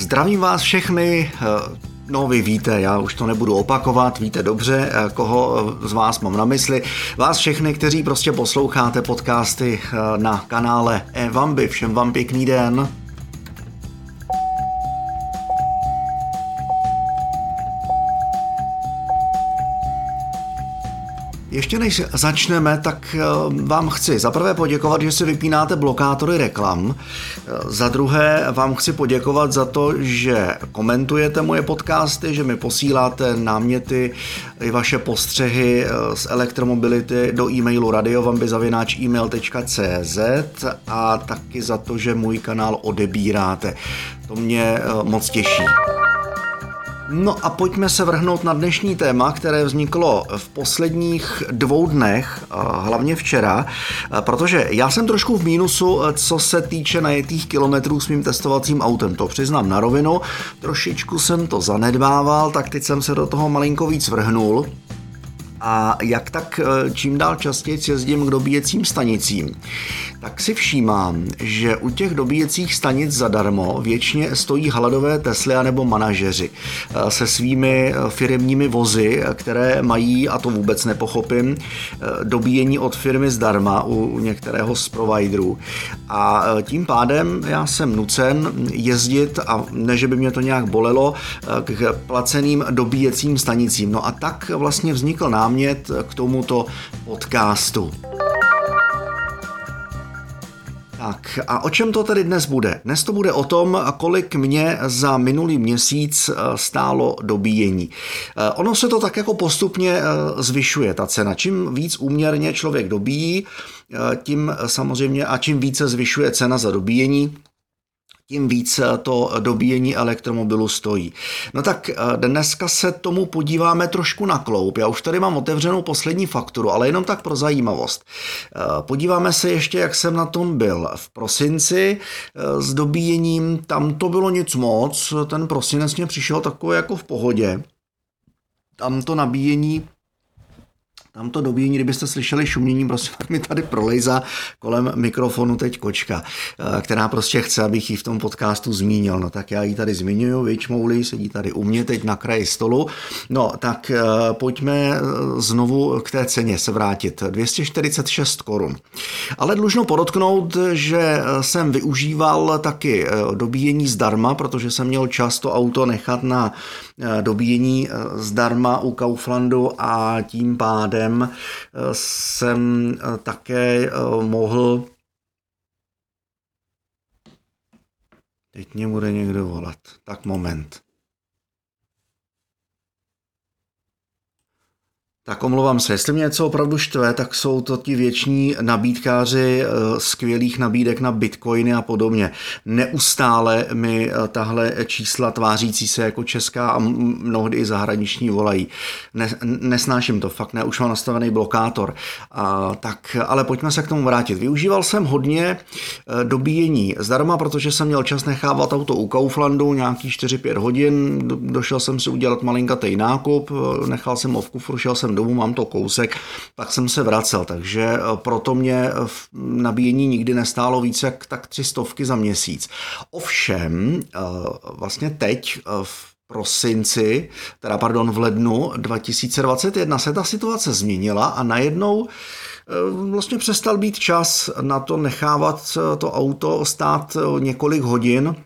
Zdravím vás všechny, eh, No, vy víte, já už to nebudu opakovat, víte dobře, eh, koho z vás mám na mysli. Vás všechny, kteří prostě posloucháte podcasty eh, na kanále e všem vám pěkný den. Ještě než začneme, tak eh, vám chci za prvé poděkovat, že si vypínáte blokátory reklam. Eh, za druhé vám chci poděkovat za to, že komentujete moje podcasty, že mi posíláte náměty i vaše postřehy eh, z elektromobility do e-mailu radiovambizavináč.email.cz a taky za to, že můj kanál odebíráte. To mě moc těší. No a pojďme se vrhnout na dnešní téma, které vzniklo v posledních dvou dnech, hlavně včera, protože já jsem trošku v mínusu, co se týče najetých kilometrů s mým testovacím autem. To přiznám na rovinu, trošičku jsem to zanedbával, tak teď jsem se do toho malinko víc vrhnul. A jak tak eh, čím dál častěji jezdím k dobíjecím stanicím, tak si všímám, že u těch dobíjecích stanic zadarmo většině stojí hladové Tesly nebo manažeři eh, se svými eh, firmními vozy, které mají, a to vůbec nepochopím, dobíjení od firmy zdarma u některého z providerů. A tím pádem já jsem nucen jezdit, a ne, že by mě to nějak bolelo, k placeným dobíjecím stanicím. No a tak vlastně vznikl nám námět k tomuto podcastu. Tak a o čem to tedy dnes bude? Dnes to bude o tom, kolik mě za minulý měsíc eh, stálo dobíjení. Eh, ono se to tak jako postupně eh, zvyšuje, ta cena. Čím víc úměrně člověk dobíjí, tím samozřejmě a čím více zvyšuje cena za dobíjení, tím víc to dobíjení elektromobilu stojí. No tak eh, dneska se tomu podíváme trošku na kloup. Já už tady mám otevřenou poslední fakturu, ale jenom tak pro zajímavost. Eh, podíváme se ještě, jak jsem na tom byl v prosinci eh, s dobíjením. Tam to bylo nic moc, ten prosinec mě přišel takové jako v pohodě. Tam to nabíjení tam to dobíjení, kdybyste slyšeli šumění, tak mi tady prolejza kolem mikrofonu teď kočka, eh, která prostě chce, abych ji v tom podcastu zmínil. No tak já ji tady zmiňuju, Mouli sedí tady u mě teď na kraji stolu. No tak eh, pojďme eh, znovu k té ceně se vrátit. 246 korun. Ale dlužno podotknout, že jsem využíval taky dobíjení zdarma, protože jsem měl často auto nechat na dobíjení zdarma u Kauflandu a tím pádem jsem, eh, jsem eh, také eh, mohl Teď mě bude někdo volat. Tak moment. Tak omlouvám se, jestli mě něco opravdu štve, tak jsou to ti věční nabídkáři eh, skvělých nabídek na bitcoiny a podobně. Neustále mi eh, tahle čísla tvářící se jako česká a mnohdy i zahraniční volají. Ne, nesnáším to, fakt ne, už mám nastavený blokátor. A, tak, ale pojďme se k tomu vrátit. Využíval jsem hodně eh, dobíjení zdarma, protože jsem měl čas nechávat auto u Kauflandu nějaký 4-5 hodin, došel jsem si udělat malinkatý nákup, nechal jsem ho v kufru, šel jsem domů, mám to kousek, pak jsem se vracel, takže eh, proto mě v nabíjení nikdy nestálo více jak tak tři stovky za měsíc. Ovšem, eh, vlastně teď eh, v prosinci, teda pardon, v lednu 2021 se ta situace změnila a najednou vlastně přestal být čas na to nechávat to auto stát několik hodin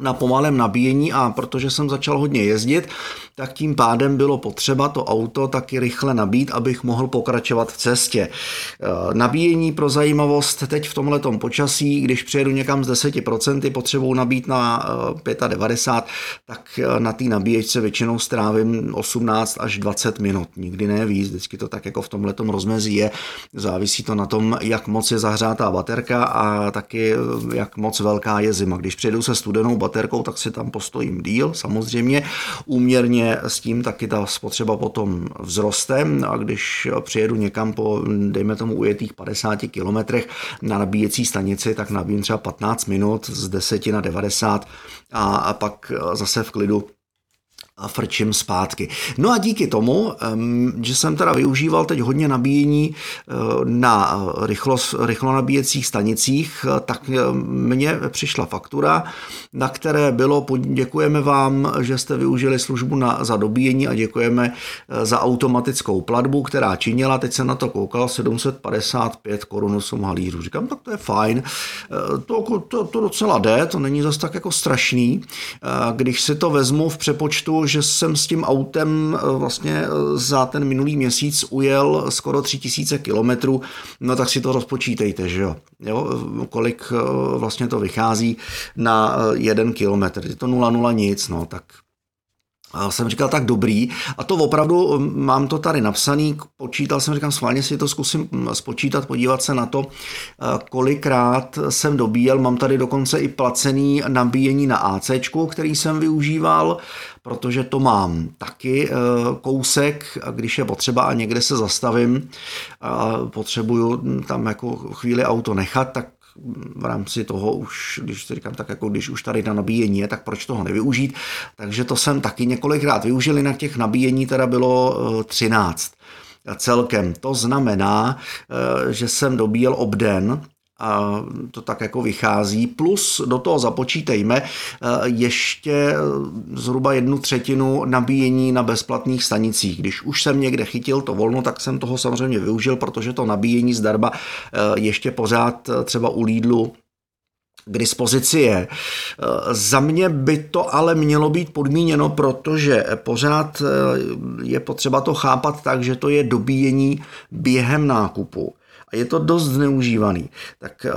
na pomalém nabíjení a protože jsem začal hodně jezdit, tak tím pádem bylo potřeba to auto taky rychle nabít, abych mohl pokračovat v cestě. Eh, nabíjení pro zajímavost teď v tomhletom počasí, když přijedu někam z 10% potřebou nabít na 95, eh, tak eh, na té nabíječce většinou strávím 18 až 20 minut, nikdy ne víc, vždycky to tak jako v tomhletom rozmezí je, závisí to na tom, jak moc je zahřátá baterka a taky jak moc velká je zima. Když přijedu se studenou baterkou, tak si tam postojím díl, samozřejmě, úměrně s tím taky ta spotřeba potom vzroste. A když přijedu někam po, dejme tomu, ujetých 50 kilometrech na nabíjecí stanici, tak nabíjím třeba 15 minut z 10 na 90 a, a pak zase v klidu a frčím zpátky. No a díky tomu, že jsem teda využíval teď hodně nabíjení eh, na rychlo, rychlo nabíjecích stanicích, eh, tak eh, mně přišla faktura, na které bylo, děkujeme vám, že jste využili službu na, za dobíjení a děkujeme za automatickou platbu, která činila, teď jsem na to koukal, 755 korun jsem halířů. Říkám, tak to je fajn, to, to, to docela jde, to není zase tak jako strašný. Když si to vezmu v přepočtu, že jsem s tím autem eh, vlastně eh, za ten minulý měsíc ujel skoro 3000 kilometrů, no tak si to rozpočítejte, že jo, jo kolik eh, vlastně to vychází na jeden kilometr. Je to 0,0 nic, no tak a jsem říkal, tak dobrý. A to opravdu, mám to tady napsaný, počítal jsem, říkám, schválně si to zkusím hm, spočítat, podívat se na to, kolikrát jsem dobíjel. Mám tady dokonce i placený nabíjení na AC, který jsem využíval protože to mám taky eh, kousek, když je potřeba a někde se zastavím a potřebuju tam jako chvíli auto nechat, tak v rámci toho už, když si říkám, tak jako když už tady na nabíjení je, tak proč toho nevyužít. Takže to jsem taky několikrát využil, jinak těch nabíjení teda bylo 13 eh, celkem. To znamená, eh, že jsem dobíjel obden a to tak jako vychází. Plus do toho započítejme eh, ještě zhruba jednu třetinu nabíjení na bezplatných stanicích. Když už jsem někde chytil to volno, tak jsem toho samozřejmě využil, protože to nabíjení zdarma eh, ještě pořád eh, třeba u Lidlu k dispozici je. Za mě by to ale mělo být podmíněno, protože pořád je potřeba to chápat tak, že to je dobíjení během nákupu a je to dost zneužívaný. Tak eh,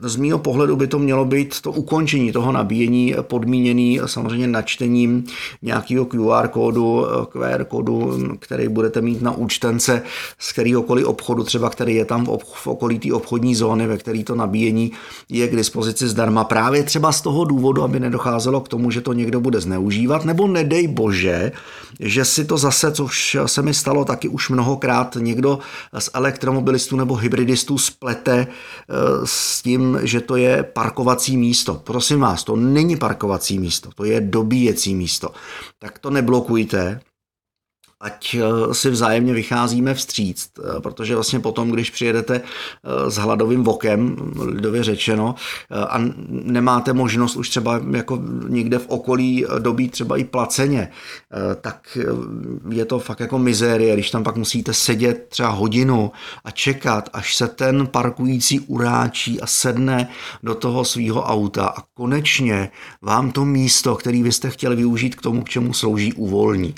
z mého pohledu by to mělo být to ukončení toho nabíjení podmíněný samozřejmě načtením nějakého QR kódu, eh, QR kódu, který budete mít na účtence z kterýhokoliv obchodu, třeba který je tam v okolí té obchodní zóny, ve který to nabíjení je k dispozici zdarma. Právě třeba z toho důvodu, aby nedocházelo k tomu, že to někdo bude zneužívat, nebo nedej bože, že si to zase, což se mi stalo taky už mnohokrát, někdo z elektromobilistů nebo hybridistů splete eh, s tím, že to je parkovací místo. Prosím vás, to není parkovací místo, to je dobíjecí místo. Tak to neblokujte, ať eh, si vzájemně vycházíme vstříc, eh, protože vlastně potom, když přijedete eh, s hladovým vokem, lidově řečeno, a nemáte možnost už třeba jako někde v okolí dobít třeba i placeně, tak je to fakt jako mizérie, když tam pak musíte sedět třeba hodinu a čekat, až se ten parkující uráčí a sedne do toho svého auta a konečně vám to místo, který vy jste chtěli využít k tomu, k čemu slouží, uvolní.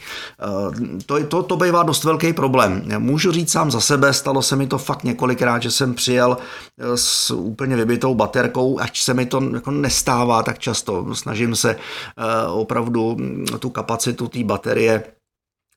To, to, to bývá dost velký problém. Můžu říct sám za sebe, stalo se mi to fakt několikrát, že jsem přijel eh, s úplně vybitou baterkou, ač se mi to jako nestává tak často. Snažím se eh, opravdu mm, tu kapacitu té baterie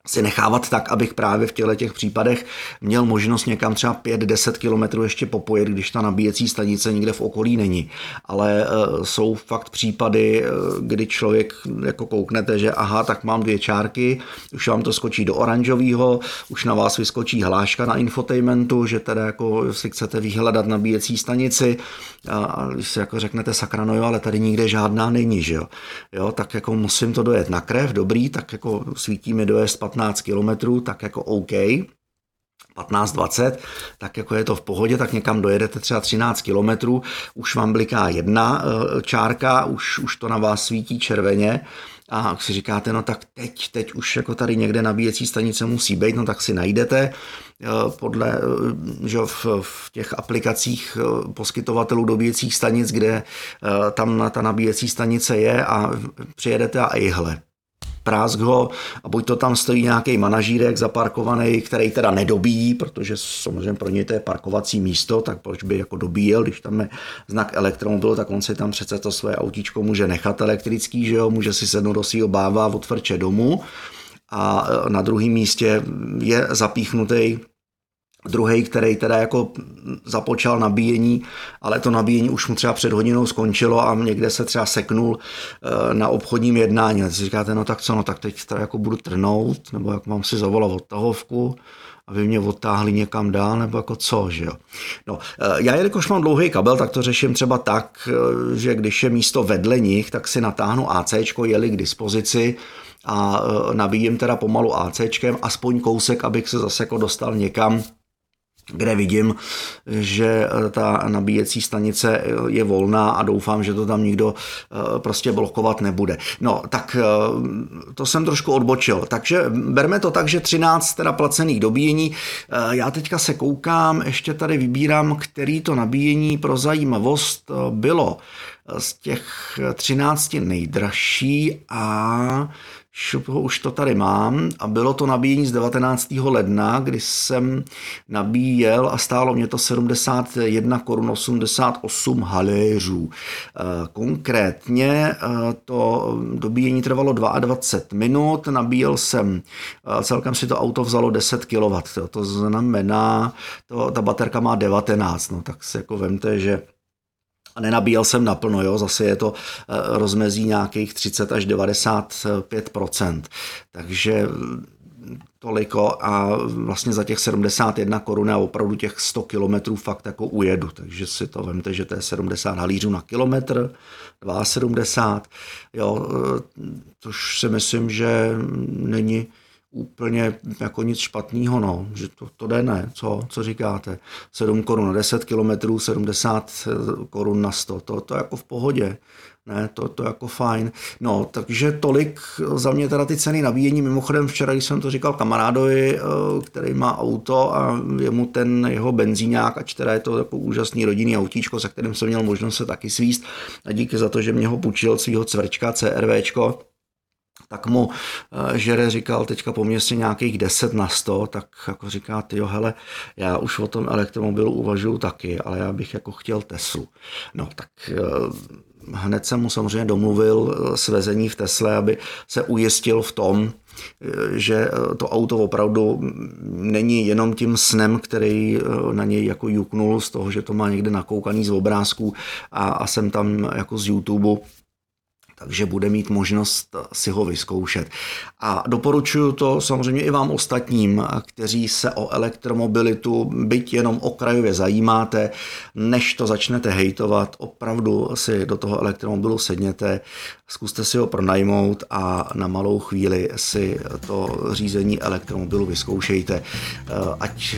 si nechávat tak, abych právě v těchto těch případech měl možnost někam třeba 5-10 kilometrů ještě popojet, když ta nabíjecí stanice nikde v okolí není. Ale e, jsou fakt případy, e, kdy člověk jako kouknete, že aha, tak mám dvě čárky, už vám to skočí do oranžového, už na vás vyskočí hláška na infotainmentu, že teda jako si chcete vyhledat nabíjecí stanici a, a když si jako řeknete sakra, no jo, ale tady nikde žádná není, že jo. jo tak jako musím to dojet na krev, dobrý, tak jako svítí mi dojezd 15 kilometrů, tak jako OK, 15-20, tak jako je to v pohodě, tak někam dojedete třeba 13 kilometrů, už vám bliká jedna eh, čárka, už, už to na vás svítí červeně. A si říkáte, no tak teď, teď už jako tady někde nabíjecí stanice musí být, no tak si najdete. Eh, podle, eh, že v, v těch aplikacích poskytovatelů dobíjecích stanic, kde tam ta nabíjecí stanice je a přijedete a ejhle, prásk ho a buď to tam stojí nějaký manažírek zaparkovaný, který teda nedobíjí, protože samozřejmě pro něj to je parkovací místo, tak proč by jako dobíjel, když tam je znak elektromobil, tak on si tam přece to své autíčko může nechat elektrický, že jo, může si sednout do svého báva otvrče domů. A na druhém místě je zapíchnutý Druhý, který teda jako započal nabíjení, ale to nabíjení už mu třeba před hodinou skončilo a někde se třeba seknul eh, na obchodním jednání. Si říkáte, no tak co, no tak teď teda jako budu trnout, nebo jak mám si zavolat odtahovku, aby mě odtáhli někam dál, nebo jako co, že jo. No, eh, já jelikož mám dlouhý kabel, tak to řeším třeba tak, eh, že když je místo vedle nich, tak si natáhnu AC, jeli k dispozici a nabíjím teda pomalu ACčkem, aspoň kousek, abych se zase jako dostal někam, kde vidím, že eh, ta nabíjecí stanice eh, je volná a doufám, že to tam nikdo eh, prostě blokovat nebude. No, tak to jsem trošku odbočil. Takže berme to tak, že 13 teda placených dobíjení. Já teďka se koukám, ještě tady vybírám, který to nabíjení pro zajímavost bylo z těch 13 nejdražší a Šup, už to tady mám a bylo to nabíjení z 19. ledna, kdy jsem nabíjel a stálo mě to 71 korun 88 haléřů. Eh, konkrétně eh, to dobíjení trvalo 22 minut, nabíjel jsem, eh, celkem si to auto vzalo 10 kW, to znamená, to, ta baterka má 19, no tak si jako vemte, že a nenabíjel jsem naplno, jo, zase je to eh, rozmezí nějakých 30 až 95% takže mm, toliko a vlastně za těch 71 korun a opravdu těch 100 kilometrů fakt jako ujedu, takže si to vemte, že to je 70 halířů na kilometr, 72, jo, eh, což si myslím, že není úplně jako nic špatného, no, že to, to jde ne, co, co říkáte, 7 korun na 10 kilometrů, 70 korun na 100, to, to jako v pohodě, ne, to, to jako fajn. No, takže tolik za mě teda ty ceny nabíjení. Mimochodem včera, když jsem to říkal kamarádovi, eh, který má auto a je mu ten jeho benzíňák, ač teda je to jako úžasný rodinný autíčko, se kterým jsem měl možnost se taky svíst. A díky za to, že mě ho půjčil svého cvrčka CRVčko, tak mu eh, Žere říkal teďka po městě nějakých 10 na 100, tak jako říká, ty hele, já už o tom elektromobilu uvažuju taky, ale já bych jako chtěl Teslu. No tak eh, hned jsem mu samozřejmě domluvil eh, svezení v Tesle, aby se ujistil v tom, že to auto opravdu není jenom tím snem, který na něj jako juknul z toho, že to má někde nakoukaný z obrázků a, a jsem tam jako z YouTube takže bude mít možnost si ho vyzkoušet. A doporučuji to samozřejmě i vám ostatním, kteří se o elektromobilitu byť jenom okrajově zajímáte, než to začnete hejtovat, opravdu si do toho elektromobilu sedněte, zkuste si ho pronajmout a na malou chvíli si to řízení elektromobilu vyzkoušejte, ať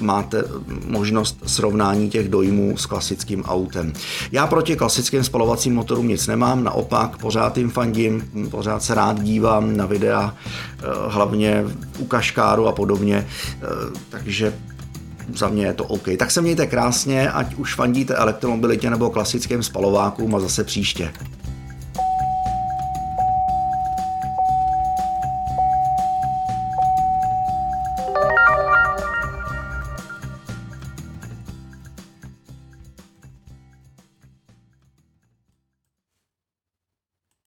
máte možnost srovnání těch dojmů s klasickým autem. Já proti klasickým spalovacím motorům nic nemám, naopak pořád jim fandím, pořád se rád dívám na videa, eh, hlavně u Kaškáru a podobně, eh, takže za mě je to OK. Tak se mějte krásně, ať už fandíte elektromobilitě nebo klasickým spalovákům a zase příště.